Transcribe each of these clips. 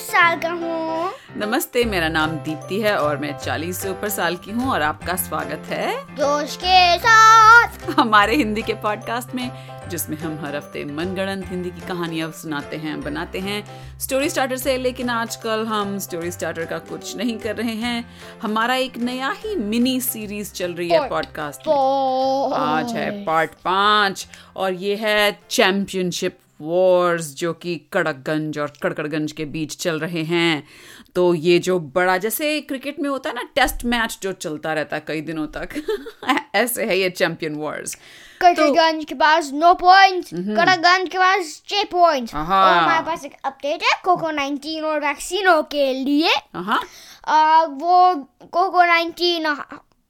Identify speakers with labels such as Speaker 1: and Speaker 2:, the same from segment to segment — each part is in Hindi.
Speaker 1: साल का हूँ।
Speaker 2: नमस्ते मेरा नाम दीप्ति है और मैं 40 से ऊपर साल की हूँ और आपका स्वागत है
Speaker 1: जोश के साथ।
Speaker 2: हमारे हिंदी के पॉडकास्ट में जिसमें हम हर हफ़्ते मनगढ़ंत हिंदी की कहानियाँ सुनाते हैं बनाते हैं। स्टोरी स्टार्टर से लेकिन आजकल हम स्टोरी स्टार्टर का कुछ नहीं कर रहे हैं। हमारा एक नया ही मिनी सीरीज़ चल रही है पॉडकास्ट आज है पार्ट पाँच और ये है चैंपियनशिप वॉर्स जो कि कड़कगंज और कड़कड़गंज के बीच चल रहे हैं। तो ये जो बड़ा जैसे क्रिकेट में होता है ना टेस्ट मैच जो चलता रहता है कई दिनों तक ऐसे है ये चैंपियन वॉर्स
Speaker 1: कड़कगंज के पास नो पॉइंट कड़कगंज के पास छह पॉइंट और
Speaker 2: हाँ।
Speaker 1: हमारे पास एक अपडेट है कोको 19 और वैक्सीनों के लिए।
Speaker 2: हाँ।
Speaker 1: आ, वो कोको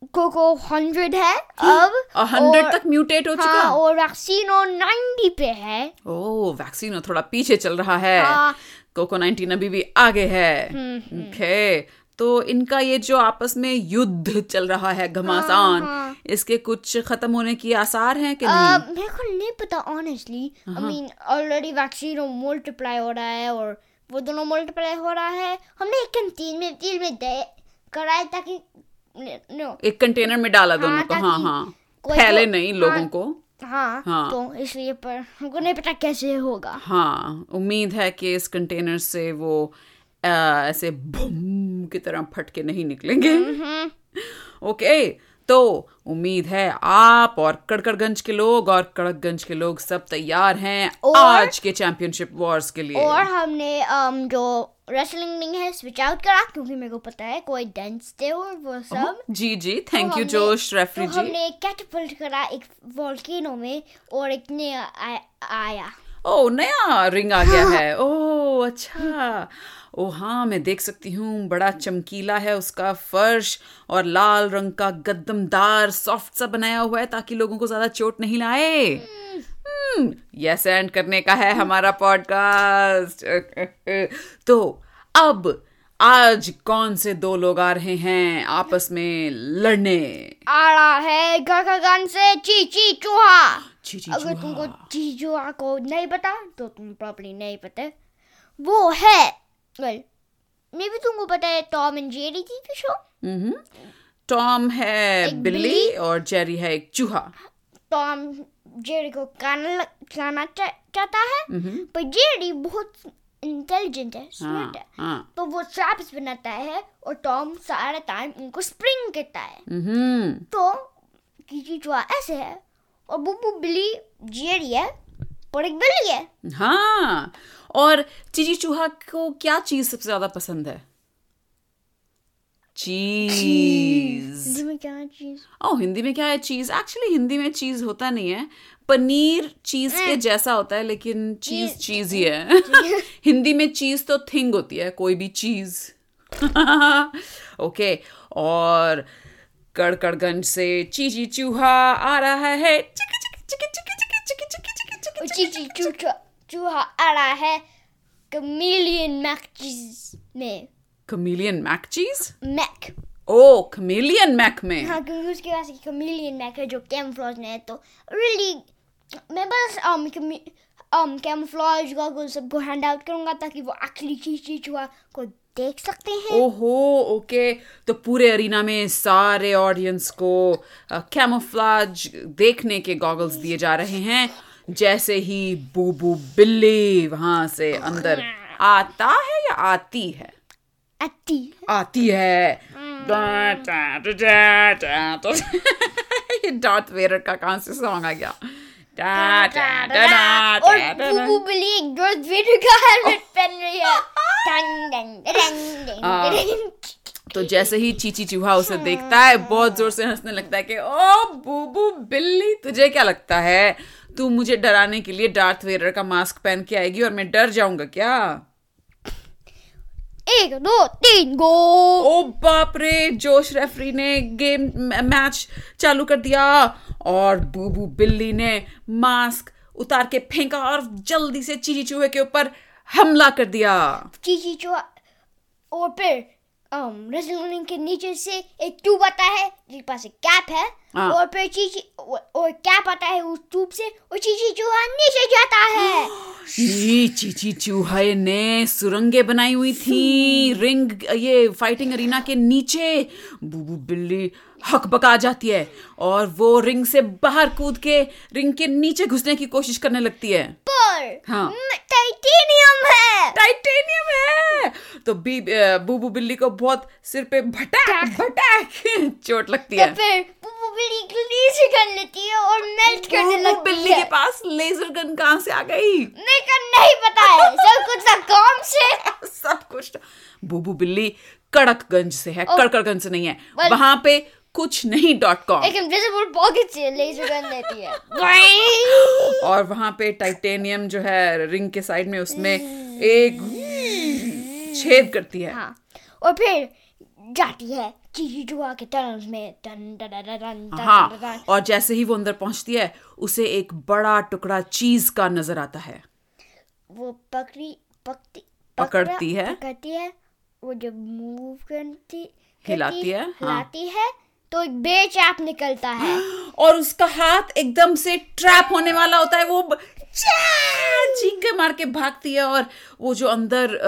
Speaker 1: 19 कोको 100 है अब
Speaker 2: हंड्रेड तक म्यूटेट हो
Speaker 1: हाँ
Speaker 2: चुका
Speaker 1: और वैक्सीनो 90 पे है।
Speaker 2: ओ वैक्सीन थोड़ा पीछे चल रहा है।
Speaker 1: हाँ।
Speaker 2: कोको 19 अभी भी आगे है। ओके तो इनका ये जो आपस में युद्ध चल रहा है घमासान
Speaker 1: हाँ।
Speaker 2: इसके कुछ खत्म होने की आसार हैं कि नहीं?
Speaker 1: मेरे को नहीं पता honestly I mean already vaccine multiply हो रहा है और वो दोनों मल्टीप्लाई हो रहा है। हमने एक कैंटीन में डील में दे कराया ताकि नो
Speaker 2: एक कंटेनर में डाला दोनों
Speaker 1: हाँ,
Speaker 2: को हाँ हाँ। फैले
Speaker 1: को-
Speaker 2: नहीं
Speaker 1: हाँ।
Speaker 2: लोगों को।
Speaker 1: हाँ,
Speaker 2: हाँ।
Speaker 1: तो इसलिए पर हमको नहीं पता कैसे होगा।
Speaker 2: हाँ उम्मीद है कि इस कंटेनर से वो आ, ऐसे बम की तरह फटके नहीं निकलेंगे। ओके तो उम्मीद है आप और कड़कड़गंज के लोग और कड़कगंज के लोग सब तैयार हैं
Speaker 1: और-
Speaker 2: आज के चैंपियनशिप वॉर्स के लिए।
Speaker 1: और हमने um, जो रेसलिंग रिंग है स्विच आउट करा क्योंकि मेरे को पता है कोई डेंस थे और वो सब।
Speaker 2: जी जी थैंक
Speaker 1: तो
Speaker 2: यू जोश रेफरी
Speaker 1: तो
Speaker 2: जी।
Speaker 1: हमने कैटपल्ट करा एक वोल्केनो में और एक नया आया।
Speaker 2: ओ नया रिंग आ गया है। ओ अच्छा। ओ हाँ मैं देख सकती हूँ बड़ा चमकीला है उसका फर्श और लाल रंग का गद्दमदार सॉफ्ट सा बनाया हुआ है ताकि लोगों को ज़्यादा चोट नहीं लाए। हम्म यस एंड करने का है हमारा पॉडकास्ट। तो अब आज कौन से दो लोग आ रहे हैं आपस में लड़ने?
Speaker 1: आ रहा है गगन से चीची चूहा।
Speaker 2: ची ची
Speaker 1: अगर। तुमको चीची चूहा को नहीं पता तो तुम प्रॉब्ली नहीं पता। वो है वेल मे भी तुमको पता है Tom and Jerry TV show
Speaker 2: Tom है बिल्ली। और जेरी है एक चूहा
Speaker 1: टॉम जेरी को खाना खाना चाहता है। पर जेरी बहुत इंटेलिजेंट है स्मार्ट है।
Speaker 2: हाँ।
Speaker 1: तो वो ट्रैप्स बनाता है और टॉम सारा टाइम उनको स्प्रिंग करता है।
Speaker 2: हम्म
Speaker 1: तो चीची चूहा ऐसे है। और बुबू बिल्ली जेरी है। और एक बिल्ली है।
Speaker 2: हाँ। और चीची चूहा को क्या चीज़ सबसे ज़्यादा पसंद है? चीज़।
Speaker 1: हिंदी में क्या है चीज़?
Speaker 2: ओ हिंदी में क्या है चीज़? एक्चुअली हिंदी में चीज़ होता नहीं है। पनीर चीज़ के जैसा होता है लेकिन चीज़ चीज़ ही है। हिंदी में चीज़ तो थिंग होती है कोई भी चीज़। ओके और कड़कड़गंज से चीची चूहा आ रहा है। चिकी चिकी चिकी चिकी चिकी चिकी
Speaker 1: चीची चूहा चूहा आ रहा है कमीलियन मैक चीज़ में
Speaker 2: कमीलियन मैक चीज़
Speaker 1: मैक
Speaker 2: ओ कमीलियन मैक में
Speaker 1: हाँ क्योंकि उसके पास एक कमीलियन मैक है जो कैमफ्लॉज में है तो रियली मैं बस um um कैमफ्लॉज गॉगल सबको हैंड आउट करूँगा ताकि वो एक्चुअली चीची चूहा को देख सकते हैं
Speaker 2: ओहो ओके तो पूरे अरीना में सारे ऑडियंस को कैमोफ्लाज देखने के गॉगल्स दिए जा रहे हैं जैसे ही बूबू बिल्ली वहाँ से अंदर आता है या आती है
Speaker 1: अति
Speaker 2: आती है तो ये डॉट वेयर का कहाँ से सॉन्ग आ गया
Speaker 1: और। बुबू बिल्ली का हेलमेट पहन रही है
Speaker 2: हाँ। तो जैसे ही चीची चूहा उसे देखता है बहुत ज़ोर से हंसने लगता है कि ओ बूबू बिल्ली तुझे क्या लगता है तू मुझे डराने के लिए डार्थ वेयर का मास्क पहन के आएगी और मैं डर जाऊँगा क्या?
Speaker 1: एक दो तीन गो।
Speaker 2: ओ बाप रे जोश रेफरी ने गेम मैच चालू कर दिया और बूबू बिल्ली ने मास्क उतार के फेंका और जल्दी से चीची चूहे के ऊपर हमला कर दिया।
Speaker 1: चीची चूहा और फिर um, रेस्टोरेंट के नीचे से एक ट्यूब आता है जिसके पास एक कैप है।
Speaker 2: हाँ।
Speaker 1: और फिर चीची और कैप आता है उस ट्यूब से और चीची चूहा नीचे जाता है।
Speaker 2: ये चीची चूहे ने सुरंगे बनाई हुई थी। रिंग ये फाइटिंग अरीना के नीचे। बूबू बिल्ली हक बका जाती है और वो रिंग से बाहर कूद के रिंग के नीचे घुसने की कोशिश करने लगती है।
Speaker 1: पर
Speaker 2: हाँ।
Speaker 1: टाइटेनियम है।
Speaker 2: टाइटेनियम है। तो बी बूबू बिल्ली को बहुत सिर पे भटाक भटाक चोट लगती
Speaker 1: तो
Speaker 2: है।
Speaker 1: फिर बुबू बिल्ली ग्लीच कर लेती है और मेल्ट करने लगती
Speaker 2: बिल्ली के पास लेजर गन कहाँ से आ गई?
Speaker 1: मेरे को नहीं पता है। सब कुछ था काम से।
Speaker 2: सब कुछ बूबू बिल्ली कड़कगंज से है। कड़कड़गंज से नहीं है। वहाँ पे कुछ नहीं डॉट कॉम
Speaker 1: एक इनविजिबल पॉकेट से लेजर गन लेती है।
Speaker 2: और वहाँ पे टाइटेनियम जो है रिंग के साइड में उसमें एक छेद करती है।
Speaker 1: हाँ। और फिर जाती है चीची चुहा के टनल्स में। टन टन टन टन टन
Speaker 2: हाँ और जैसे ही वो अंदर पहुँचती है उसे एक बड़ा टुकड़ा चीज़ का नज़र आता है।
Speaker 1: वो पकड़ी पकती
Speaker 2: पकड़ती है।
Speaker 1: पकड़ती है। वो जब मूव करती
Speaker 2: हिलाती है, हाँ।
Speaker 1: हिलाती है तो एक बे चैप निकलता है।
Speaker 2: और उसका हाथ एकदम से ट्रैप होने वाला होता है। वो चीख के मार के भागती है और वो जो अंदर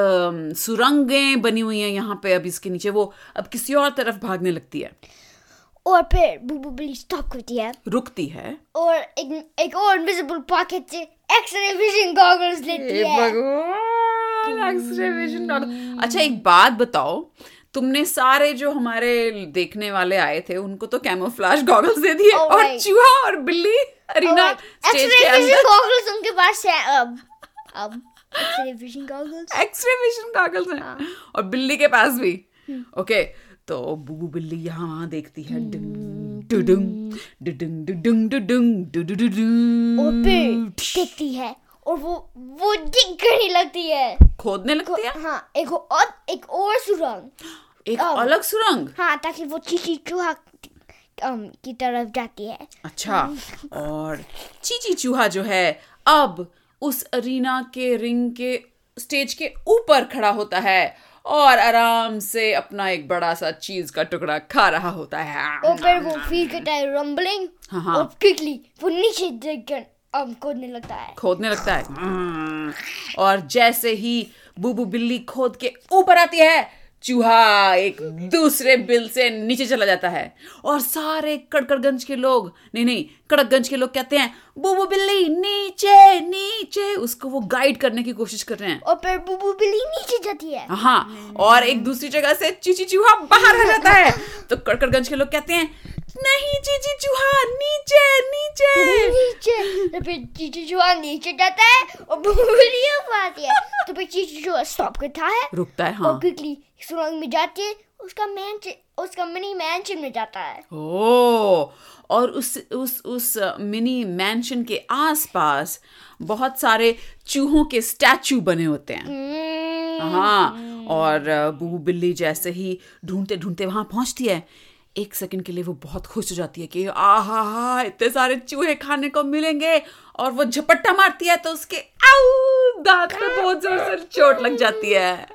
Speaker 2: सुरंगें बनी हुई हैं यहाँ पे अब इसके नीचे वो अब किसी और तरफ़ भागने लगती है।
Speaker 1: और फिर बुबू बिल्ली स्टॉप करती है।
Speaker 2: रुकती है।
Speaker 1: और एक एक और इनविजिबल पॉकेट से एक्सरे विजन गॉगल्स लेती
Speaker 2: है भगवान एक्सरे विजन गॉगल अच्छा एक बात बताओ तुमने सारे जो हमारे देखने वाले आए थे उनको तो कैमोफ्लाज गॉगल्स दे दिए
Speaker 1: Oh,
Speaker 2: और. चूहा और बिल्ली अरीना स्टेज के अंदर
Speaker 1: गॉगल्स उनके पास है अब अब X-ray vision goggles
Speaker 2: X-ray vision goggles
Speaker 1: हाँ।
Speaker 2: हैं और बिल्ली के पास भी
Speaker 1: हम्म।
Speaker 2: ओके तो बुबू बिल्ली यहाँ वहाँ देखती है डिंग डुडुंग डुडुंग डुडुंग डुडुंग डुडुडुडुंग।
Speaker 1: और फिर देखती है और वो वो दिख करने लगती है।
Speaker 2: खोदने लगती है?
Speaker 1: हाँ एक और एक और सुरंग।
Speaker 2: एक
Speaker 1: um,
Speaker 2: अलग सुरंग?
Speaker 1: हाँ ताकि वो चीची चूहा um, की तरफ़ जाती है।
Speaker 2: अच्छा और चीची चूहा जो है अब उस अरीना के रिंग के स्टेज के ऊपर खड़ा होता है और आराम से अपना एक बड़ा सा चीज़ का टुकड़ा खा रहा होता है।
Speaker 1: और फिर वो फील करता है रंबलिंग
Speaker 2: हाँ, हाँ।
Speaker 1: और क्विकली वो नीचे देखकर um, खोदने लगता है।
Speaker 2: खोदने लगता है। और जैसे ही बूबू बिल्ली खोद के ऊपर आती है चूहा एक दूसरे बिल से नीचे चला जाता है। और सारे कड़कड़गंज के लोग नहीं नहीं कड़कगंज के लोग कहते हैं बुबू बिल्ली नीचे नीचे। उसको वो गाइड करने की कोशिश कर रहे हैं।
Speaker 1: और फिर बुबू बिल्ली नीचे जाती है।
Speaker 2: हाँ और एक दूसरी जगह से चीची चूहा बाहर आ जाता है। तो कड़कड़गंज के लोग कहते हैं नहीं चीची चूहा नीचे नीचे।
Speaker 1: नीचे। तो फिर चीची चूहा नीचे जाता है और बुबू बिल्ली ऊपर आती है। तो फिर चीची चूहा स्टॉप करता है
Speaker 2: रुकता है हाँ।
Speaker 1: और क्विकली सुरंग में जाती है। उसका मैंशन उसका मिनी मैंशन में जाता है।
Speaker 2: ओ और उस उस उस मिनी मैंशन के आसपास बहुत सारे चूहों के स्टैचू बने होते हैं।
Speaker 1: हम्म,
Speaker 2: हाँ और बूबू बिल्ली जैसे ही ढूंढते ढूंढते वहाँ पहुँचती है। एक सेकंड के लिए वो बहुत खुश हो जाती है कि आहा हा इतने सारे चूहे खाने को मिलेंगे। और वो झपट्टा मारती है तो उसके आउ दांत पे बहुत ज़ोर से चोट लग जाती है।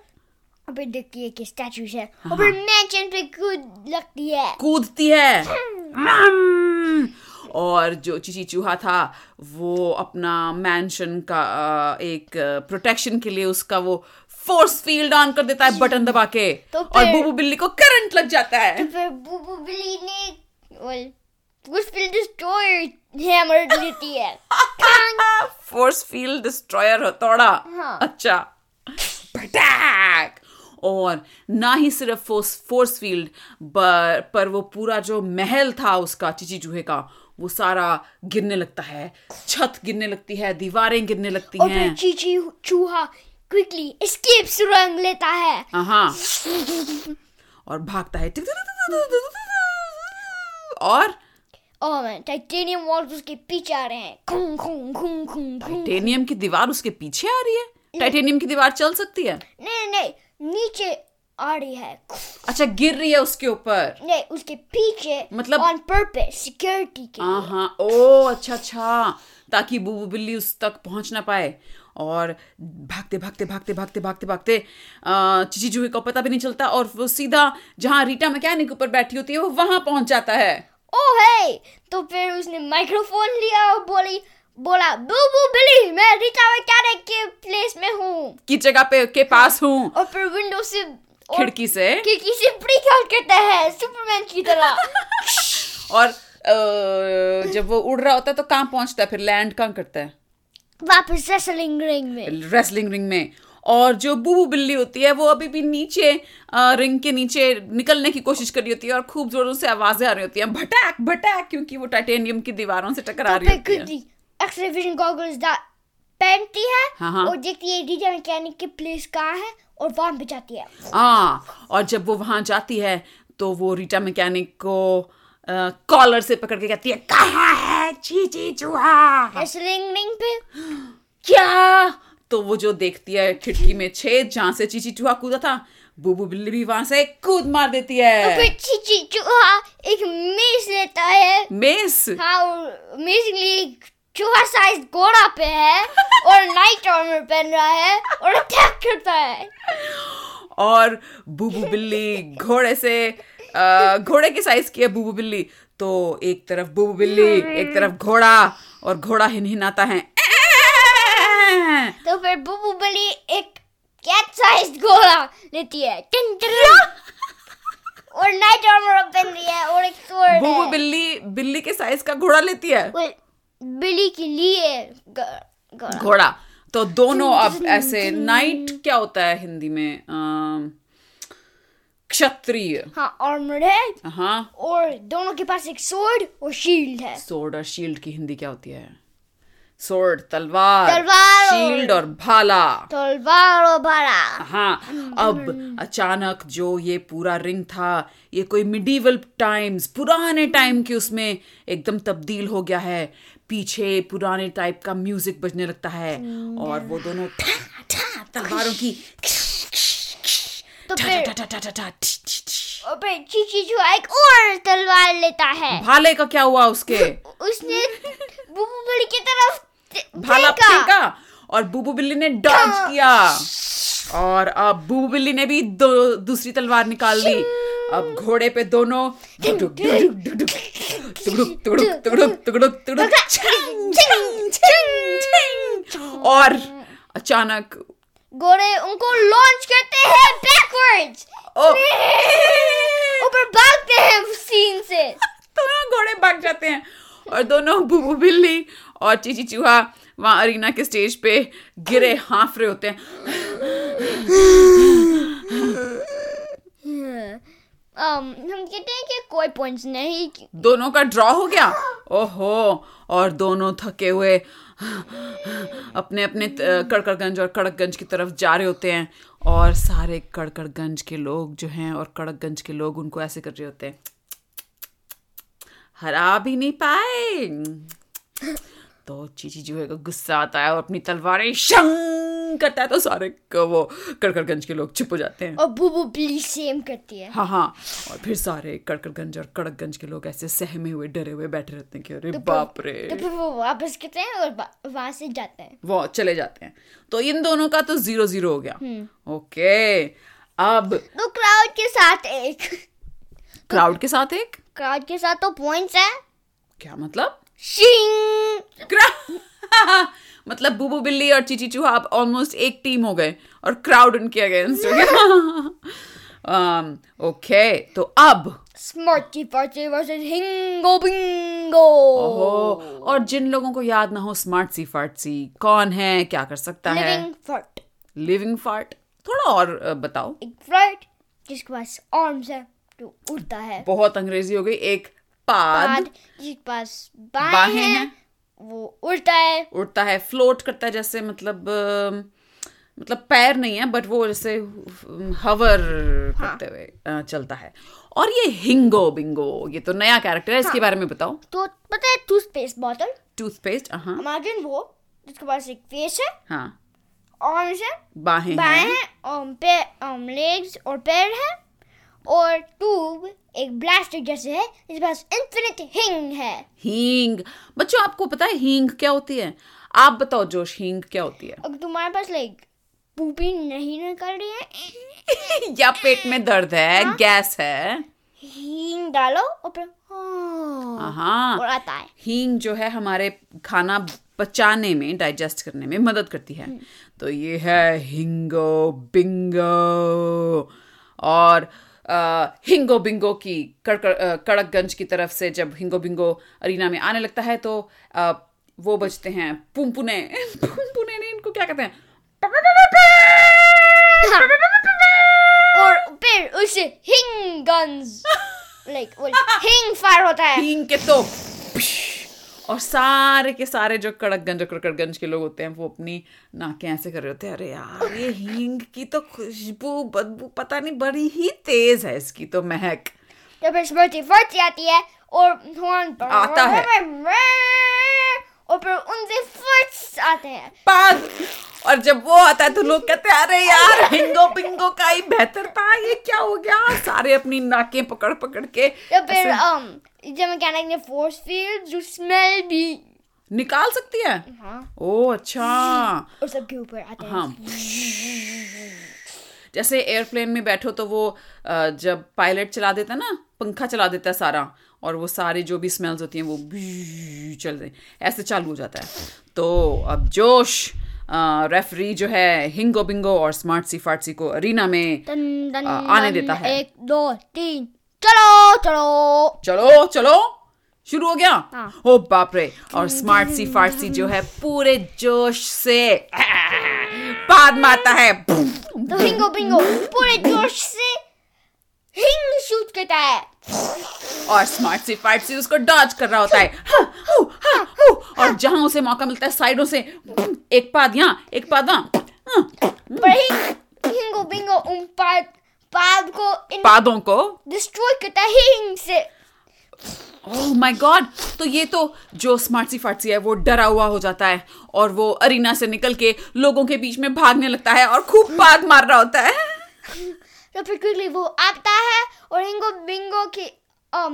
Speaker 1: देखती है कि स्टैचूज है फिर मैंशन पे कूद लगती है।
Speaker 2: कूदती है। और जो चीची चूहा था वो अपना मैंशन का एक प्रोटेक्शन के लिए उसका वो फोर्स फ़ील्ड ऑन कर देता है बटन दबा के।
Speaker 1: तो
Speaker 2: और बूबू बिल्ली को करंट लग जाता
Speaker 1: तो
Speaker 2: है
Speaker 1: फिर बुबू बिल्ली ने well, उस फिर डिस्ट्रॉयर हैमर लेती है।
Speaker 2: फोर्स फ़ील्ड डिस्ट्रॉयर हथौड़ा।
Speaker 1: हाँ।
Speaker 2: अच्छा। पटाक और ना ही सिर्फ़ फोर्स फोर्स फ़ील्ड पर, पर वो पूरा जो महल था उसका चिची चूहे का वो सारा गिरने लगता है। छत गिरने लगती है दीवारें गिरने लगती
Speaker 1: और
Speaker 2: हैं।
Speaker 1: चीची चूहा क्विकली एस्केप सुरंग लेता है।
Speaker 2: हाँ। और भागता है। और?
Speaker 1: और टाइटेनियम वॉल्स उसके पीछे आ रहे हैं। खूं खूं खूं खूं खूं
Speaker 2: टाइटेनियम की दीवार उसके पीछे आ रही है? टाइटेनियम की दीवार चल सकती है?
Speaker 1: नहीं नहीं। नीचे आ रही है।
Speaker 2: अच्छा गिर रही है उसके ऊपर।
Speaker 1: नहीं उसके पीछे
Speaker 2: मतलब-
Speaker 1: ऑन पर्पस सिक्योरिटी के
Speaker 2: हाँ हाँ ओ अच्छा अच्छा ताकि बूबू बिल्ली उस तक पहुँच ना पाए। और भागते भागते भागते भागते भागते भागते चीची चूहे को पता भी नहीं चलता और वो सीधा जहाँ रीटा मैकेनिक ऊपर बैठी होती है वो वहाँ पहुँच जाता है।
Speaker 1: ओ है तो फिर उसने माइक्रोफोन लिया और बोली बोला बूबू बिली मैं रीटा मैकेनिक के प्लेस में हूँ।
Speaker 2: की जगह पे के पास हूँ
Speaker 1: और फिर विंडो से
Speaker 2: खिड़की से।
Speaker 1: खिड़की से ब्रेक आउट करता है सुपरमैन की तरह.
Speaker 2: और अ, जब वो उड़ रहा होता है तो कहाँ पहुँचता है? फिर लैंड कहाँ करता है?
Speaker 1: वापस रेसलिंग रिंग में।
Speaker 2: रेसलिंग रिंग में। और जो बूबू बिल्ली होती है वो अभी भी नीचे अ, रिंग के नीचे निकलने की कोशिश कर रही होती है और खूब जोरों से आवाज़ें आ रही होती हैं। भटक भटक क्योंकि वो टाइटेनियम की दीवारों से टकरा
Speaker 1: तो
Speaker 2: रही होती है
Speaker 1: एक्स-रे विजन गॉगल्स पहनती है
Speaker 2: हाँ, हाँ।
Speaker 1: और देखती है रीटा मैकेनिक के प्लेस कहाँ है और वहाँ पे जाती है।
Speaker 2: हाँ और जब वो वहाँ जाती है तो वो रीटा मैकेनिक को कॉलर से पकड़ के कहती है कहाँ है? चीची चूहा
Speaker 1: रेसलिंग रिंग पे।
Speaker 2: क्या? तो वो जो देखती है खिड़की में छेद जहाँ से चीची चूहा कूदा था बूबू बिल्ली भी वहाँ से कूद मार देती है।
Speaker 1: फिर चीची चूहा एक मेस लेता है।
Speaker 2: मेस
Speaker 1: हाँ और बेसिकली एक चूहा साइज़ घोड़ा पे है और नाइट आर्मर पहन रहा है और अटैक करता है।
Speaker 2: और बूबू बिल्ली घोड़े से घोड़े के साइज़ की है बूबू बिल्ली। तो एक तरफ़ बूबू बिल्ली एक तरफ़ घोड़ा और घोड़ा हिनहिनाता है।
Speaker 1: तो फिर बुबू बिल्ली एक कैट साइज़ घोड़ा लेती है। और नाइट आर्मर पहन रही है और एक
Speaker 2: बूबू बिल्ली बिल्ली के साइज़ का घोड़ा लेती है?
Speaker 1: वो बिल्ली के लिए घोड़ा।
Speaker 2: तो दोनों अब ऐसे नाइट क्या होता है हिंदी में? क्षत्रिय।
Speaker 1: हाँ आर्मर है।
Speaker 2: हाँ।
Speaker 1: और दोनों के पास एक sword और शील्ड है।
Speaker 2: सोर्ड और शील्ड की हिंदी क्या होती है? सोर्ड तलवार
Speaker 1: तलवार
Speaker 2: शील्ड और भाला।
Speaker 1: तलवार और भाला।
Speaker 2: हाँ अब अचानक जो ये पूरा रिंग था ये कोई मिडीवल टाइम्स पुराने टाइम के उसमें एकदम तब्दील हो गया है। पीछे पुराने टाइप का म्यूज़िक बजने लगता है। और वो दोनों तलवारों की
Speaker 1: तो फिर चीची एक और तलवार लेता है।
Speaker 2: भाले का क्या हुआ उसके?
Speaker 1: उसने बुबू बिल्ली की तरफ़
Speaker 2: भाला
Speaker 1: फेंका।
Speaker 2: और बूबू बिल्ली ने डॉज किया। और अब बूबू बिल्ली ने भी दो दूसरी तलवार निकाल ली। अब घोड़े पे दोनों तुगड़ुक, तुगड़ुक, तुगड़ुक, तुगड़ुक, तुगड़ुक, छंग, छंग, छंग, छंग। और अचानक
Speaker 1: घोड़े उनको लॉन्च करते हैं बैकवर्ड्स ऊपर भागते हैं सीन से.
Speaker 2: दोनों घोड़े भाग जाते हैं और दोनों बूबू बिल्ली और चीची चूहा वहाँ अरीना के स्टेज पे गिरे हाफ़ रहे होते हैं
Speaker 1: um, हम कहते हैं कि कोई पॉइंट्स नहीं
Speaker 2: दोनों का ड्रॉ हो गया? ओहो, और दोनों थके हुए अपने अपने कड़कड़गंज और कड़कगंज की तरफ़ जा रहे होते हैं। और सारे कड़कड़गंज के लोग जो हैं और कड़कगंज के लोग उनको ऐसे कर रहे होते हैं। हरा भी नहीं पाए। तो चीची जो है, गुस्सा आता है और अपनी तलवारें शंग करता है तो सारे वो कड़कड़गंज के लोग चुप हो जाते हैं।
Speaker 1: और बुबू बिल्ली सेम करती है।
Speaker 2: हाँ हाँ। और फिर सारे कड़कड़गंज और कड़कगंज के लोग ऐसे सहमे हुए डरे हुए बैठे रहते हैं कि अरे बाप रे।
Speaker 1: तो फिर वो वापस करते हैं और वहाँ से जाते हैं।
Speaker 2: वो चले जाते हैं। तो इन दोनों का तो ज़ीरो ज़ीरो हो गया। ओके अब
Speaker 1: तो क्राउड के साथ एक।
Speaker 2: क्राउड के साथ एक?
Speaker 1: क्राउड के साथ तो पॉइंट्स है।
Speaker 2: क्या मतलब?
Speaker 1: शिंग
Speaker 2: क्रा- मतलब बूबू बिल्ली और चीची चूहा अब ऑलमोस्ट एक टीम हो गए और क्राउड उनके अगेंस्ट हो गया ओके तो अब
Speaker 1: smarty party versus Hingo Bingo
Speaker 2: ओहो और जिन लोगों को याद ना हो स्मार्ट सी फार्ट सी कौन है क्या कर सकता है?
Speaker 1: लिविंग फर्ट
Speaker 2: लिविंग फार्ट थोड़ा और बताओ।
Speaker 1: एक फ्लर्ट जिसके पास आर्म्स है जो उड़ता है।
Speaker 2: बहुत अंग्रेज़ी हो गई एक पाद।
Speaker 1: बाद जिसके पास बाहें हैं। वो उड़ता है।
Speaker 2: उड़ता है फ्लोट करता है जैसे मतलब मतलब पैर नहीं है बट वो जैसे हवर हाँ. करते हुए चलता है। और ये हिंगो बिंगो ये तो नया कैरेक्टर है इसके बारे में बताओ।
Speaker 1: तो पता है टूथपेस्ट बॉटल
Speaker 2: टूथपेस्ट हाँ
Speaker 1: इमेजिन वो जिसके पास एक फेस है
Speaker 2: हाँ।
Speaker 1: आर्म्स है
Speaker 2: बाहें
Speaker 1: बाएँ
Speaker 2: हैं।
Speaker 1: हैं um, पे लेग्स और पैर है और ट्यूब एक ब्लास्टर जैसे है जिसके पास इन्फिनिट हिंग है।
Speaker 2: हींग बच्चों आपको पता है हींग क्या होती है? आप बताओ जोश हींग क्या होती है?
Speaker 1: अगर तुम्हारे पास लाइक पूपी नहीं निकल रही है?
Speaker 2: या पेट में दर्द है गैस है।
Speaker 1: हींग डालो और फिर हाँ,
Speaker 2: हाँ
Speaker 1: और आता है।
Speaker 2: हींग जो है हमारे खाना पचाने में डाइजेस्ट करने में मदद करती है। तो ये है हिंगो बिंगो। और हिंगो बिंगो की कड़कगंज की तरफ़ से जब हिंगो बिंगो अरीना में आने लगता है तो आ, वो बजते हैं पुमपुने पुमपुने नहीं इनको क्या कहते हैं?
Speaker 1: और फिर उसे हिंग गन्स लाइक हिंग फायर होता है।
Speaker 2: हिंग के तो और सारे के सारे जो कड़कगंज और कड़कड़गंज के लोग होते हैं वो अपनी नाकें ऐसे कर रहे होते हैं अरे यार ये हींग की तो खुशबू बदबू पता नहीं बड़ी ही तेज है इसकी तो महक.
Speaker 1: फिर स्मृति फ़र्स्ट आती है और हॉर्न
Speaker 2: आता है।
Speaker 1: और फिर उनसे फ़र्स्ट आते हैं।
Speaker 2: पाग। और जब वो आता है तो लोग कहते हैं अरे यार हिंगो पिंगो का ही बेहतर था ये क्या हो गया? सारे अपनी नाकें पकड़ पकड़ के
Speaker 1: तो फिर जब मैकेनिक ने फोर्स फ़ील्ड जो स्मेल भी।
Speaker 2: निकाल सकती है?
Speaker 1: हाँ।
Speaker 2: ओ अच्छा।
Speaker 1: और सबके ऊपर आते हैं।
Speaker 2: हाँ। जैसे एयरप्लेन में बैठो तो वो जब पायलट चला देता है ना पंखा चला देता है सारा और वो सारी जो भी स्मेल्स होती हैं वो चल रही ऐसे चालू हो जाता है। तो अब जोश रेफरी जो है हिंगो बिंगो और स्मार्ट सी फार्टसी को अरीना में
Speaker 1: दन दन
Speaker 2: आने देता है।
Speaker 1: एक दो तीन चलो! चलो।
Speaker 2: चलो चलो। शुरू हो गया?
Speaker 1: हाँ।
Speaker 2: ओ बाप रे और स्मार्ट सी फार्टसी जो है पूरे जोश से पाद मारता है।
Speaker 1: तो हिंगो बिंगो पूरे जोश से हिंग शूट करता है।
Speaker 2: और स्मार्ट सी फाइट सी उसको डॉज कर रहा होता है। हाँ, हू, हाँ, हू, और जहाँ उसे मौका मिलता है साइडों से एक पाद यहाँ एक पाद वहाँ। हाँ,
Speaker 1: हिंगो बिंगो उन पाद पाद को इन
Speaker 2: पादों को?
Speaker 1: डिस्ट्रॉय करता है हिंग से
Speaker 2: ओह माय गॉड तो ये तो जो स्मार्ट सी फार्टसी है वो डरा हुआ हो जाता है और वो अरीना से निकल के लोगों के बीच में भागने लगता है और खूब पाद मार रहा होता है।
Speaker 1: तो फिर क्विकली वो आता है और हिंगो बिंगो की um,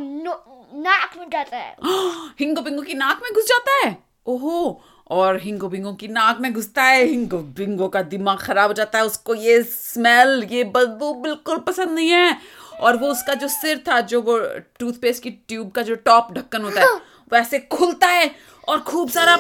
Speaker 1: नाक में जाता है।
Speaker 2: हिंगो बिंगो की नाक में घुस जाता है? ओहो! और हिंगो बिंगो की नाक में घुसता है। हिंगो बिंगो का दिमाग खराब हो जाता है। उसको ये स्मेल ये बदबू बिल्कुल पसंद नहीं है। और वो उसका जो सिर था जो वो टूथपेस्ट की ट्यूब का जो टॉप ढक्कन होता है वैसे खुलता है और खूब सारा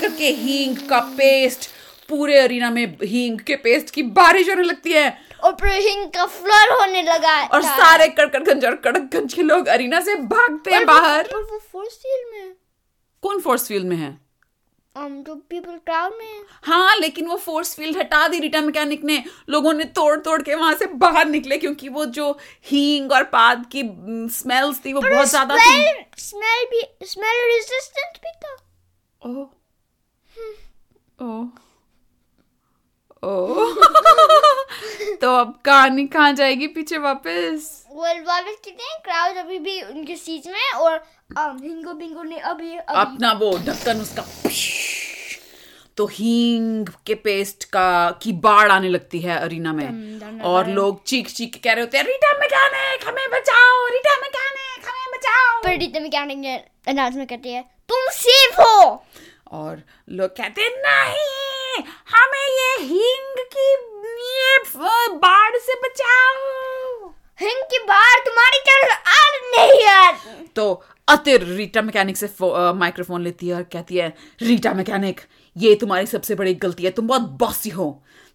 Speaker 2: करके हींग का पेस्ट पूरे अरीना में हींग के पेस्ट की बारिश होने लगती है।
Speaker 1: और फिर हिंग का फ्लड होने लगा
Speaker 2: और सारे कड़कड़गंज और कड़कगंज के लोग अरीना से भागते हैं बाहर।
Speaker 1: वो फोर्स में। है।
Speaker 2: कौन फोर्स फ़ील्ड में है?
Speaker 1: Um, जो पीपल क्राउड में हाँ।
Speaker 2: लेकिन वो फोर्स फ़ील्ड हटा दी रीटा मैकेनिक ने। लोगों ने तोड़ तोड़ के वहाँ से बाहर निकले क्योंकि वो जो हींग और पाद की स्मेल्स थी वो बहुत ज़्यादा थी।
Speaker 1: स्मेल भी स्मेल रेजिस्टेंट भी था।
Speaker 2: ओह। ओह। ओह। तो अब कहानी कहाँ जाएगी पीछे वापस?
Speaker 1: वापस कहते हैं? क्राउड अभी भी उनके सीट में और um, हिंगो बिंगो ने अभी अभी
Speaker 2: अपना वो ढक्कन उसका तो हींग के पेस्ट का की बाढ़ आने लगती है अरीना में। और लोग चीख चीख कह रहे होते हैं रीटा मैकेनिक हमें बचाओ रीटा मैकेनिक हमें बचाओ।
Speaker 1: पर रीता मैकेनिक अनाउंसमेंट करती है तुम सेफ़ हो।
Speaker 2: और लोग कहते हैं नहीं हमें ये हींग की ये बाढ़ से बचाओ।
Speaker 1: की बाहर तुम्हारी तरफ़ आ नहीं है
Speaker 2: तो अतिर रीटा मैकेनिक से माइक्रोफोन लेती है और कहती है रीटा मैकेनिक ये तुम्हारी सबसे बड़ी गलती है तुम बहुत बॉसी हो।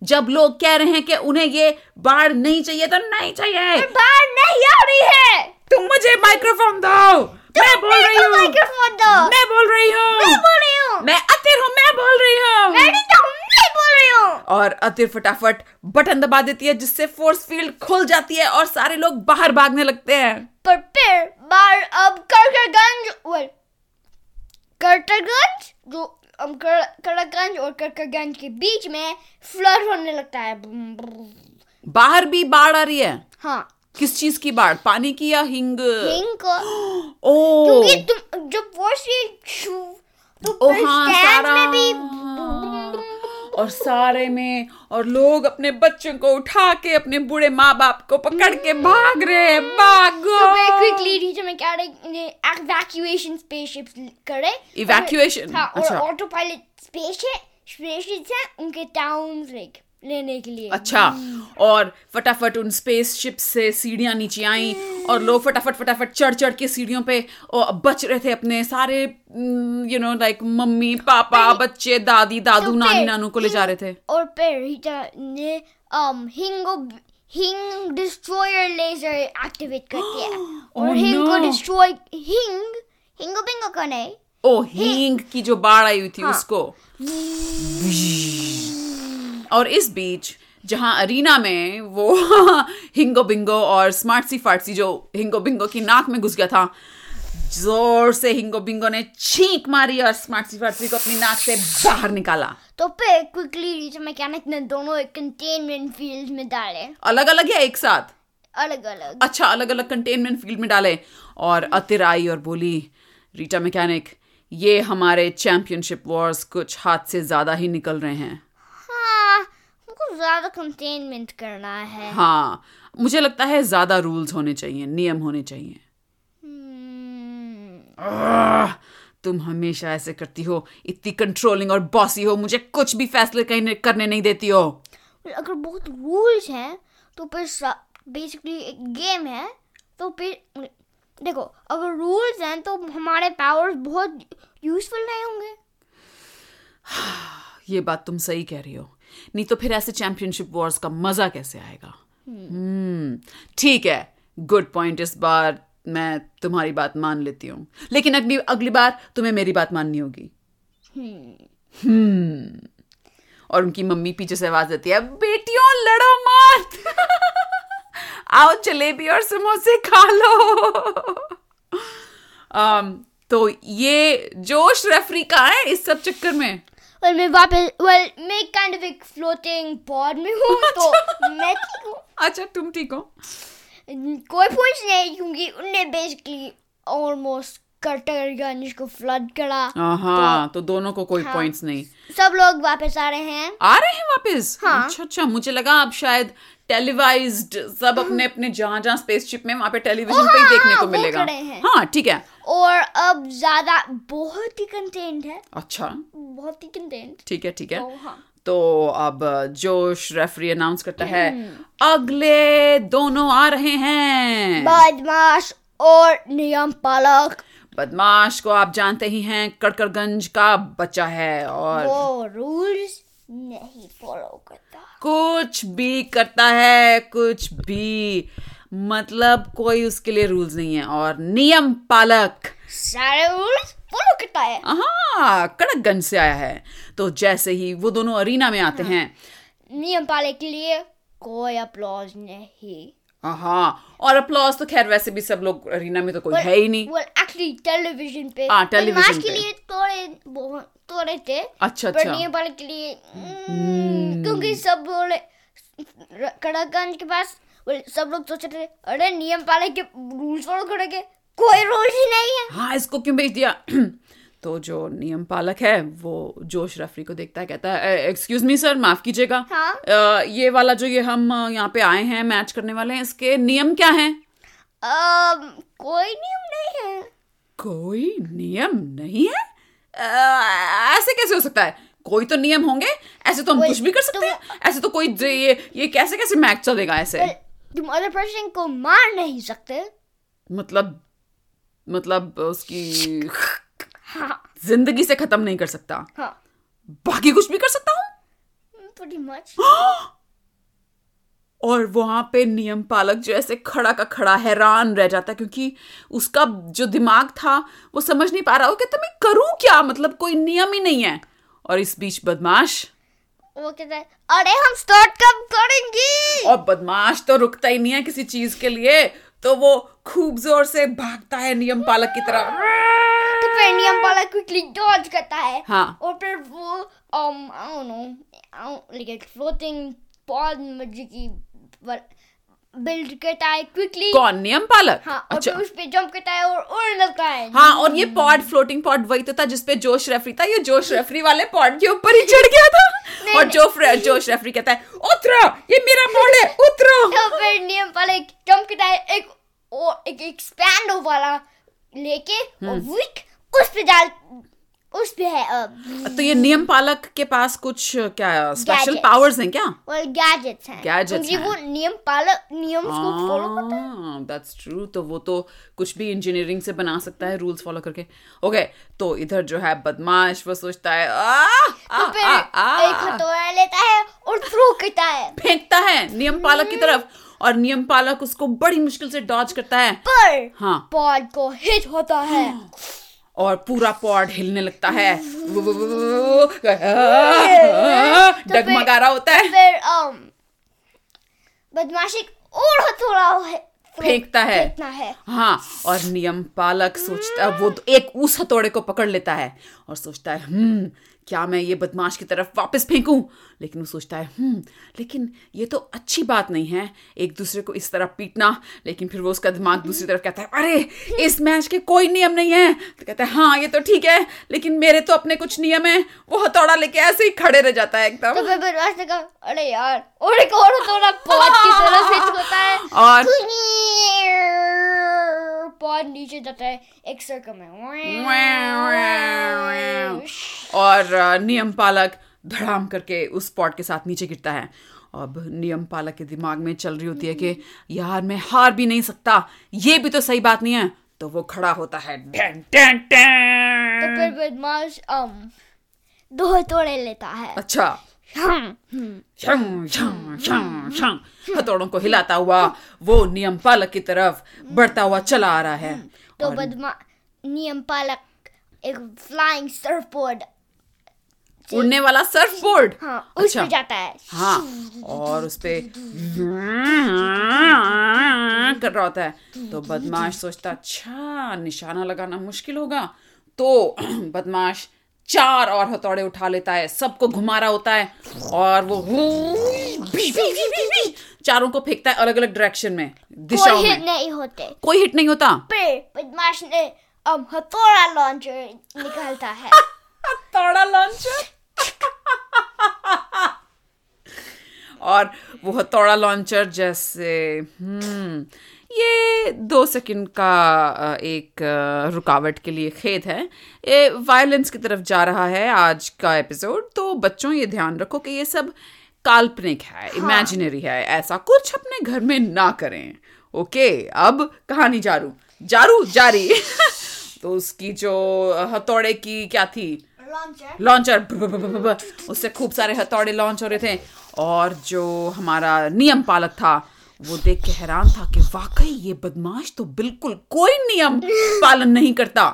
Speaker 2: जब लोग कह रहे हैं कि उन्हें ये बाढ़ नहीं चाहिए तो नहीं चाहिए।
Speaker 1: बाढ़ नहीं आ रही है।
Speaker 2: तुम मुझे माइक्रोफोन दो। मैं बोल रही हूँ।
Speaker 1: माइक्रोफोन दो।
Speaker 2: मैं बोल रही हूँ।
Speaker 1: मैं बोल रही हूँ।
Speaker 2: मैं अतिर हूँ मैं बोल रही हूँ
Speaker 1: हूँ मैं बोल रही हूँ।
Speaker 2: और अतिर फटाफट बटन दबा देती है जिससे फोर्स फ़ील्ड खुल जाती है और सारे लोग बाहर भागने लगते हैं।
Speaker 1: पर फिर बाहर अब करकरगंज वेल करकरगंज जो um, कर- करकरगंज और करकरगंज के बीच में फ्लड होने लगता है।
Speaker 2: बाहर भी बाढ़ आ रही है?
Speaker 1: हाँ।
Speaker 2: किस चीज़ की बाढ़? पानी की या हिंग?
Speaker 1: हिंग को।
Speaker 2: ओ।
Speaker 1: क्योंकि तुम जब फोर्स फ़ील्ड तो
Speaker 2: ओ हाँ सारा
Speaker 1: में भी
Speaker 2: और सारे में और लोग अपने बच्चों को उठा के अपने बूढ़े माँ बाप को पकड़ के भाग रहे हैं भागो
Speaker 1: तो very quickly रीचा में क्या रहे evacuation spaceships करे
Speaker 2: Evacuation?
Speaker 1: हाँ और
Speaker 2: अच्छा।
Speaker 1: ऑटो पायलट स्पेस है स्पेसशिप्स हैं उनके टाउन लाइक लेने के लिए।
Speaker 2: अच्छा और फटाफट उन स्पेस शिप से सीढ़ियाँ नीचे आई और लोग फटाफट फटाफट चढ़ चढ़ के सीढ़ियों पे और बच रहे थे अपने सारे you know like mummy papa बच्चे दादी दादू
Speaker 1: तो
Speaker 2: नानी नानू को ले जा रहे थे।
Speaker 1: और फिर रीटा ने um हिंगो हिंग डिस्ट्रॉयर लेजर एक्टिवेट कर दिया। और
Speaker 2: Oh
Speaker 1: हिंग को. डिस्ट्रॉय हिंग हिंगो बिंगो का नहीं
Speaker 2: ओ हींग की जो बाढ़ आई हुई थी
Speaker 1: हाँ।
Speaker 2: उसको। और इस बीच जहाँ अरीना में वो हिंगो बिंगो और स्मार्ट सी फार्टसी जो हिंगो बिंगो की नाक में घुस गया था ज़ोर से हिंगो बिंगो ने छींक मारी और स्मार्ट सी फार्टसी को अपनी नाक से बाहर निकाला।
Speaker 1: तो फिर क्विकली रीटा मैकेनिक ने दोनों एक कंटेनमेंट फ़ील्ड में डाले?
Speaker 2: अलग अलग या एक साथ?
Speaker 1: अलग अलग
Speaker 2: अच्छा अलग अलग कंटेनमेंट फ़ील्ड में डाले और अतिर आई और बोली रीटा मैकेनिक ये हमारे चैंपियनशिप वॉर्स कुछ हाथ से ज़्यादा ही निकल रहे हाँ।
Speaker 1: हमको ज़्यादा कंटेनमेंट करना है।
Speaker 2: हाँ मुझे लगता है ज़्यादा रूल्स होने चाहिए नियम होने चाहिए। आह, तुम हमेशा ऐसे करती हो इतनी कंट्रोलिंग और बॉसी हो मुझे कुछ भी फैसले करने नहीं देती हो।
Speaker 1: अगर बहुत रूल्स हैं तो फिर बेसिकली एक गेम है तो फिर देखो अगर रूल्स हैं तो हमारे पावर्स बहुत यूजफुल नहीं होंगे।
Speaker 2: ये बात तुम सही कह रही हो। नहीं तो फिर ऐसे चैंपियनशिप वॉर्स का मज़ा कैसे आएगा? हम्म ठीक है गुड पॉइंट इस बार मैं तुम्हारी बात मान लेती हूँ। लेकिन अगली अगली बार तुम्हें मेरी बात माननी होगी। हम्म और उनकी मम्मी पीछे से आवाज़ देती है बेटियों लड़ो मत। आओ जलेबी और समोसे खा लो। Um, तो ये जोश रेफरी का है इस सब चक्कर में?
Speaker 1: वेल मैं वापस वेल मैं काइंड ऑफ़ एक फ्लोटिंग पॉड में हूँ तो मैं ठीक हूँ।
Speaker 2: अच्छा तुम ठीक हो
Speaker 1: कोई पॉइंट्स नहीं क्योंकि उनने बेसिकली ऑलमोस्ट कटरगंज को फ्लड करा।
Speaker 2: हाँ तो तो दोनों को कोई
Speaker 1: हाँ।
Speaker 2: पॉइंट्स नहीं।
Speaker 1: सब लोग वापस आ रहे हैं।
Speaker 2: आ रहे हैं वापस?
Speaker 1: हाँ।
Speaker 2: अच्छा अच्छा मुझे लगा अब शायद टेलीवाइज्ड सब अपने अपने जहाँ जहाँ स्पेसशिप में वहाँ पे टेलीविज़न पे ही
Speaker 1: हाँ,
Speaker 2: देखने
Speaker 1: हाँ,
Speaker 2: को मिलेगा।
Speaker 1: हाँ
Speaker 2: ठीक है।
Speaker 1: और अब ज़्यादा बहुत ही कंटेंट है।
Speaker 2: अच्छा।
Speaker 1: बहुत ही कंटेंट
Speaker 2: ठीक है ठीक है।
Speaker 1: तो हाँ।
Speaker 2: तो अब जोश रेफरी अनाउंस करता है अगले दोनों आ रहे हैं।
Speaker 1: बदमाश और नियम पालक।
Speaker 2: बदमाश को आप जानते ही हैं कड़कड़गंज का बच्चा है और
Speaker 1: वो रूल्स नहीं फॉलो करता।
Speaker 2: कुछ भी करता है कुछ भी। मतलब कोई उसके लिए रूल्स नहीं है और नियम पालक।
Speaker 1: सारे रूल्स फॉलो करता है।
Speaker 2: हाँ कड़कगंज से आया है। तो जैसे ही वो दोनों अरीना में आते हाँ। हैं।
Speaker 1: नियम पालक के लिए कोई अप्लॉज नहीं।
Speaker 2: हाँ और अप्लॉज तो खैर वैसे भी सब लोग अरीना में तो कोई है ही नहीं।
Speaker 1: Well एक्चुअली टेलीविज़न पे।
Speaker 2: हाँ,
Speaker 1: बदमाश के लिए थोड़े थोड़े थे।
Speaker 2: अच्छा अच्छा।
Speaker 1: नियम पालक के लिए हम्म, क्योंकि सब बोले कड़कगंज के पास सब लोग सोच रहे अरे नियम पालक के रूल्स फॉलो करेंगे? कोई रूल्स ही नहीं है।
Speaker 2: हाँ इसको क्यों भेज दिया? तो जो नियम पालक है वो जोश रेफरी को देखता है कहता है एक्सक्यूज मी सर माफ़ कीजिएगा।
Speaker 1: हाँ?
Speaker 2: ये वाला जो ये हम यहाँ पे आए हैं मैच करने वाले हैं इसके नियम क्या हैं?
Speaker 1: कोई नियम नहीं है।
Speaker 2: कोई नियम नहीं है? अ, ऐसे कैसे हो सकता है? कोई तो नियम होंगे ऐसे तो हम कुछ भी कर सकते
Speaker 1: तो-
Speaker 2: हैं ऐसे तो कोई ये ये कैसे कैसे मैच चलेगा ऐसे?
Speaker 1: तुम अदर पर्सन को मार नहीं सकते।
Speaker 2: मतलब मतलब उसकी
Speaker 1: हाँ।
Speaker 2: ज़िंदगी से खत्म नहीं कर सकता।
Speaker 1: हाँ।
Speaker 2: बाकी कुछ भी कर सकता हूँ?
Speaker 1: Pretty much
Speaker 2: और वहाँ पे नियम पालक जो ऐसे खड़ा का खड़ा हैरान रह जाता क्योंकि उसका जो दिमाग था वो समझ नहीं पा रहा हो कि मैं करूँ क्या? मतलब कोई नियम ही नहीं है। और इस बीच बदमाश
Speaker 1: वो कहता है अरे हम स्टार्ट कब करेंगे?
Speaker 2: और बदमाश तो रुकता ही नहीं है किसी चीज़ के लिए तो वो खूब ज़ोर से भागता है नियम पालक की तरह।
Speaker 1: तो फिर नियम पालक क्विकली डॉज करता है।
Speaker 2: हाँ।
Speaker 1: और फिर वो um I don't know I don't, like floating pod मर्ज़ी की बिल्ड करता है क्विकली
Speaker 2: कौन? नियम पालक?
Speaker 1: हाँ
Speaker 2: अच्छा।
Speaker 1: फिर उस पे जंप करता है और उड़ लगता है।
Speaker 2: हाँ और ये पॉड फ्लोटिंग पॉड वही तो था जिसपे जोश रेफरी था ये जोश रेफरी वाले पॉड के ऊपर ही चढ़ गया था। और जो जोश रेफरी कहता है उतरो ये मेरा बॉल है उतरो
Speaker 1: तो फिर नियम पहले जंप के है एक और एक एक्सपैंड वाला लेके और
Speaker 2: हम्म।
Speaker 1: विक उस पे डाल उस पे है अब
Speaker 2: तो ये नियम पालक के पास कुछ क्या स्पेशल पावर्स हैं क्या?
Speaker 1: और गैजेट्स हैं। क्योंकि
Speaker 2: हैं।
Speaker 1: वो नियम पालक नियम को फॉलो करता है।
Speaker 2: दैट्स ट्रू तो वो तो कुछ भी इंजीनियरिंग से बना सकता है रूल्स फॉलो करके। ओके तो इधर जो है बदमाश वो सोचता है आ, आ,
Speaker 1: तो फिर
Speaker 2: आ, आ,
Speaker 1: एक हथौड़ा लेता है और थ्रो करता है।
Speaker 2: फेंकता है नियम पालक की तरफ़। और नियम पालक उसको बड़ी मुश्किल से डॉज करता है।
Speaker 1: पर
Speaker 2: हाँ।
Speaker 1: पॉड को हिट होता है।
Speaker 2: और पूरा पॉड हिलने लगता है।
Speaker 1: तो
Speaker 2: डगमगा रहा होता है।
Speaker 1: फिर um, बदमाश और हथौड़ा है
Speaker 2: फेंकता है।
Speaker 1: है।
Speaker 2: हाँ और नियम पालक सोचता वो तो एक उस हथौड़े को पकड़ लेता है और सोचता है हम्म क्या मैं ये बदमाश की तरफ़ वापस फेंकूं? लेकिन वो सोचता है हम्म लेकिन ये तो अच्छी बात नहीं है एक दूसरे को इस तरह पीटना। लेकिन फिर वो उसका दिमाग दूसरी तरफ़ कहता है अरे इस मैच के कोई नियम नहीं है। तो कहता है हाँ ये तो ठीक है लेकिन मेरे तो अपने कुछ नियम है। वो हथौड़ा लेके ऐसे ही खड़े रह जाता है
Speaker 1: तो
Speaker 2: एकदम
Speaker 1: कहा अरे यार और एक और हथौड़ा की तरफ़ हिट होता है।
Speaker 2: और
Speaker 1: पॉड नीचे जाता है एक सर्कल में
Speaker 2: और नियम पालक धड़ाम करके उस पॉट के साथ नीचे गिरता है अब नियम पालक के दिमाग में चल रही होती है कि यार मैं हार भी नहीं सकता ये भी तो सही बात नहीं है तो वो खड़ा होता है डैन डैन
Speaker 1: तो फिर बदमाश दो हथौड़े लेता है
Speaker 2: अच्छा हथौड़ों को हिलाता हुआ वो नियम पालक की तरफ़ बढ़ता हुआ चला आ रहा है।
Speaker 1: तो बदमा नियम पालक एक फ्लाइंग सर्फबोर्ड
Speaker 2: उड़ने वाला सर्फ बोर्ड
Speaker 1: हाँ उस पे जाता है।
Speaker 2: हाँ और उस पे कर रहा होता है। तो बदमाश सोचता अच्छा निशाना लगाना मुश्किल होगा। तो बदमाश चार और हथौड़े उठा लेता है सबको घुमा रहा होता है और वो चारों को फेंकता है अलग अलग डायरेक्शन में दिशाओं
Speaker 1: कोई हिट नहीं होते।
Speaker 2: कोई हिट नहीं होता।
Speaker 1: बदमाश ने हथौड़ा लॉन्चर निकालता है।
Speaker 2: हथौड़ा लॉन्चर और वो हथौड़ा लॉन्चर जैसे हम्म ये दो सेकंड का एक रुकावट के लिए खेद है। ये वायलेंस की तरफ़ जा रहा है आज का एपिसोड तो बच्चों ये ध्यान रखो कि ये सब काल्पनिक है इमेजिनरी है ऐसा कुछ अपने घर में ना करें। ओके अब कहानी जारू। जारू जारी। तो उसकी जो हथौड़े की क्या थी?
Speaker 1: लॉन्चर
Speaker 2: उससे खूब सारे हथौड़े लॉन्च हो रहे थे। और जो हमारा नियम पालक था वो देख के हैरान था कि वाकई ये बदमाश तो बिल्कुल कोई नियम पालन नहीं करता।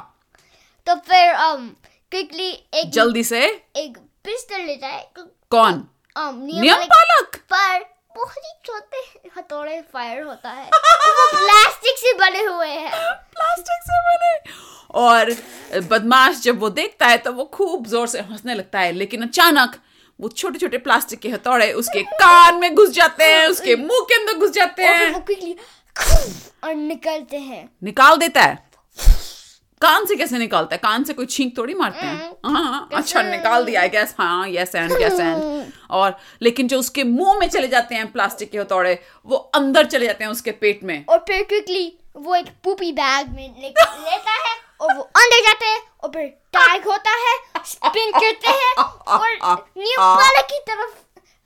Speaker 1: तो फिर um, क्विकली एक
Speaker 2: जल्दी से
Speaker 1: एक पिस्टल लेता है
Speaker 2: कौन?
Speaker 1: um,
Speaker 2: नियम पालक?
Speaker 1: पर बहुत ही छोटे हथौड़े फायर होता है। वो प्लास्टिक से बने हुए हैं।
Speaker 2: प्लास्टिक से बने। और बदमाश जब वो देखता है तो वो खूब ज़ोर से हंसने लगता है लेकिन अचानक वो छोटे छोटे प्लास्टिक के हथौड़े उसके कान में घुस जाते हैं उसके मुँह के अंदर घुस जाते हैं।
Speaker 1: और निकलते हैं।
Speaker 2: निकाल देता है। कान से कैसे निकालता है? कान से कोई छींक थोड़ी मारते हैं? हाँ अच्छा निकाल दिया आई गैस हाँ यस एंड यस एंड और लेकिन जो उसके मुँह में चले जाते हैं प्लास्टिक के हथौड़े वो अंदर चले जाते हैं उसके पेट में।
Speaker 1: और फिर क्विकली वो एक पूपी बैग में लेता है। और वो अंदर जाते हैं और फिर टैग होता है स्पिन करते हैं और नियम पालक की तरफ़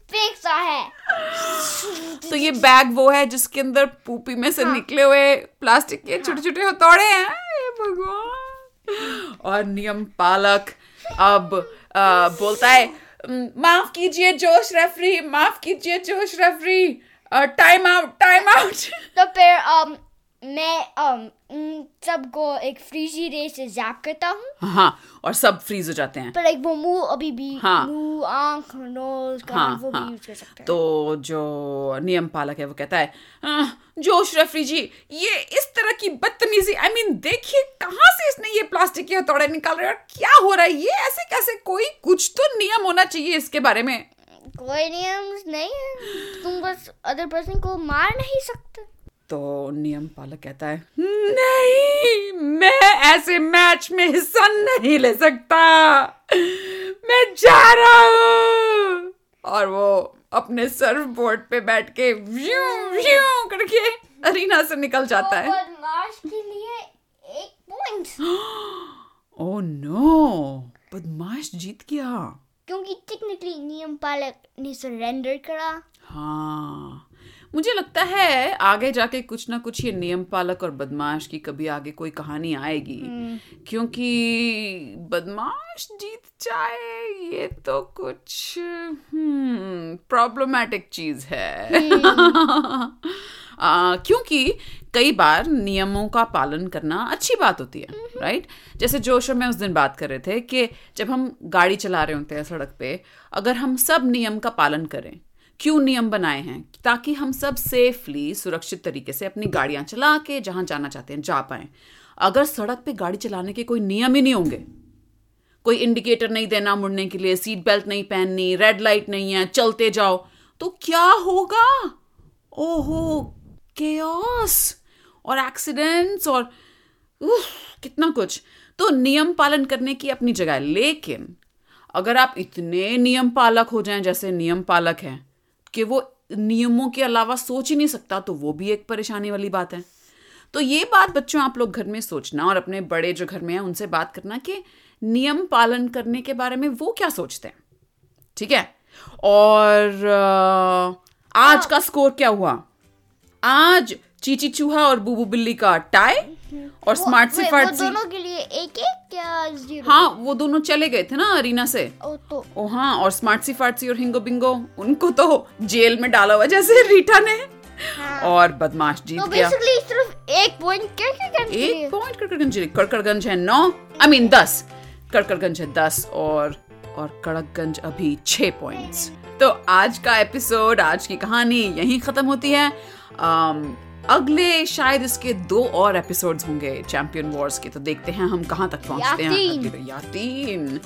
Speaker 1: फेंकता है।
Speaker 2: तो ये बैग वो है जिसके अंदर पूपी में से हाँ। निकले हुए प्लास्टिक के छोटे छोटे हथौड़े हैं। भगवान। और नियम पालक अब आ, बोलता है माफ़ कीजिए जोश रेफरी माफ़ कीजिए Josh referee time out time out
Speaker 1: तो फिर um, मैं um, सबको एक फ्रीजी रे से जैप करता हूँ।
Speaker 2: हाँ और सब फ्रीज हो जाते हैं।
Speaker 1: पर एक वो मुँह अभी भी
Speaker 2: हाँ।
Speaker 1: मुँह आँख नोज़
Speaker 2: हाँ
Speaker 1: वो भी
Speaker 2: हाँ।
Speaker 1: यूज़ कर सकते हैं।
Speaker 2: तो जो नियम पालक है वो कहता है "आह, जोश रेफरी जी ये इस तरह की बदतमीजी आई मीन देखिए कहाँ से इसने ये प्लास्टिक के हथौड़े निकाल रहे हैं और क्या हो रहा है? ये ऐसे कैसे कोई कुछ तो नियम होना चाहिए इसके बारे में?
Speaker 1: कोई नियम नहीं है। तुम बस अदर पर्सन को मार नहीं सकते।
Speaker 2: तो नियम पालक कहता है नहीं मैं ऐसे मैच में हिस्सा नहीं ले सकता। मैं जा रहा हूँ। और वो अपने सर्फ बोर्ड पे बैठ के व्यू व्यू करके अरीना से निकल जाता है।
Speaker 1: बदमाश के लिए एक पॉइंट
Speaker 2: ओह नो बदमाश जीत गया।
Speaker 1: क्योंकि टेक्निकली नियम पालक ने सरेंडर करा।
Speaker 2: हाँ। मुझे लगता है आगे जाके कुछ ना कुछ ये नियम पालक और बदमाश की कभी आगे कोई कहानी आएगी। क्योंकि बदमाश जीत जाए ये तो कुछ प्रॉब्लमेटिक चीज़ है। आ, क्योंकि कई बार नियमों का पालन करना अच्छी बात होती है राइट जैसे जोश और मैं उस दिन बात कर रहे थे कि जब हम गाड़ी चला रहे होते हैं सड़क पे अगर हम सब नियम का पालन करें क्यों नियम बनाए हैं? ताकि हम सब सेफली सुरक्षित तरीके से अपनी गाड़ियाँ चला के जहाँ जाना चाहते हैं जा पाए। अगर सड़क पे गाड़ी चलाने के कोई नियम ही नहीं होंगे कोई इंडिकेटर नहीं देना मुड़ने के लिए सीट बेल्ट नहीं पहननी रेड लाइट नहीं है चलते जाओ तो क्या होगा? ओहो केओस और एक्सीडेंट्स और उफ, कितना कुछ। तो नियम पालन करने की अपनी जगह है लेकिन अगर आप इतने नियम पालक हो जाएँ जैसे नियम पालक हैं कि वो नियमों के अलावा सोच ही नहीं सकता तो वो भी एक परेशानी वाली बात है। तो ये बात बच्चों आप लोग घर में सोचना और अपने बड़े जो घर में हैं उनसे बात करना कि नियम पालन करने के बारे में वो क्या सोचते हैं। ठीक है? और आज का स्कोर क्या हुआ? आज चीची चूहा और बूबू बिल्ली का टाई और स्मार्ट सी
Speaker 1: फार्ट दोनों के लिए एक एक क्या ज़ीरो
Speaker 2: हाँ वो दोनों चले गए थे ना अरीना से।
Speaker 1: ओ तो।
Speaker 2: ओ हाँ और स्मार्ट सी फार्टसी और हिंगो बिंगो उनको तो जेल में डाला हुआ जैसे रीटा ने। हाँ। और बदमाश जीत
Speaker 1: तो
Speaker 2: गया।
Speaker 1: सिर्फ़ एक पॉइंट
Speaker 2: कड़कड़गंज एक पॉइंट कड़कड़गंज कड़कड़गंज है नौ आई मीन दस। कड़कड़गंज है दस और और कड़कगंज अभी छह पॉइंट्स तो आज का एपिसोड आज की कहानी यहीं खत्म होती है। Um, अगले शायद इसके दो और एपिसोड्स होंगे चैंपियन वॉर्स के। तो देखते हैं हम कहाँ तक पहुँचते हैं। या तीन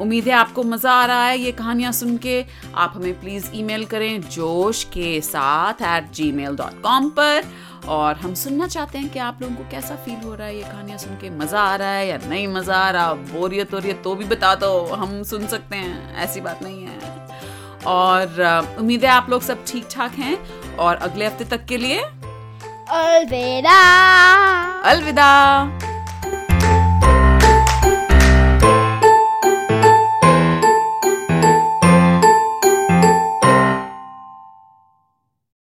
Speaker 2: उम्मीद है आपको मज़ा आ रहा है ये कहानियाँ सुन के। आप हमें प्लीज़ ईमेल करें जोश के साथ at Gmail dot com पर। और हम सुनना चाहते हैं कि आप लोगों को कैसा फील हो रहा है ये कहानियाँ सुन के। मज़ा आ रहा है या नहीं मज़ा आ रहा? बोरियत हो रही है तो भी बता दो। हम सुन सकते हैं ऐसी बात नहीं है। और उम्मीद है आप लोग सब ठीक ठाक हैं। और अगले हफ़्ते तक के लिए
Speaker 1: Olvida.
Speaker 2: Olvida.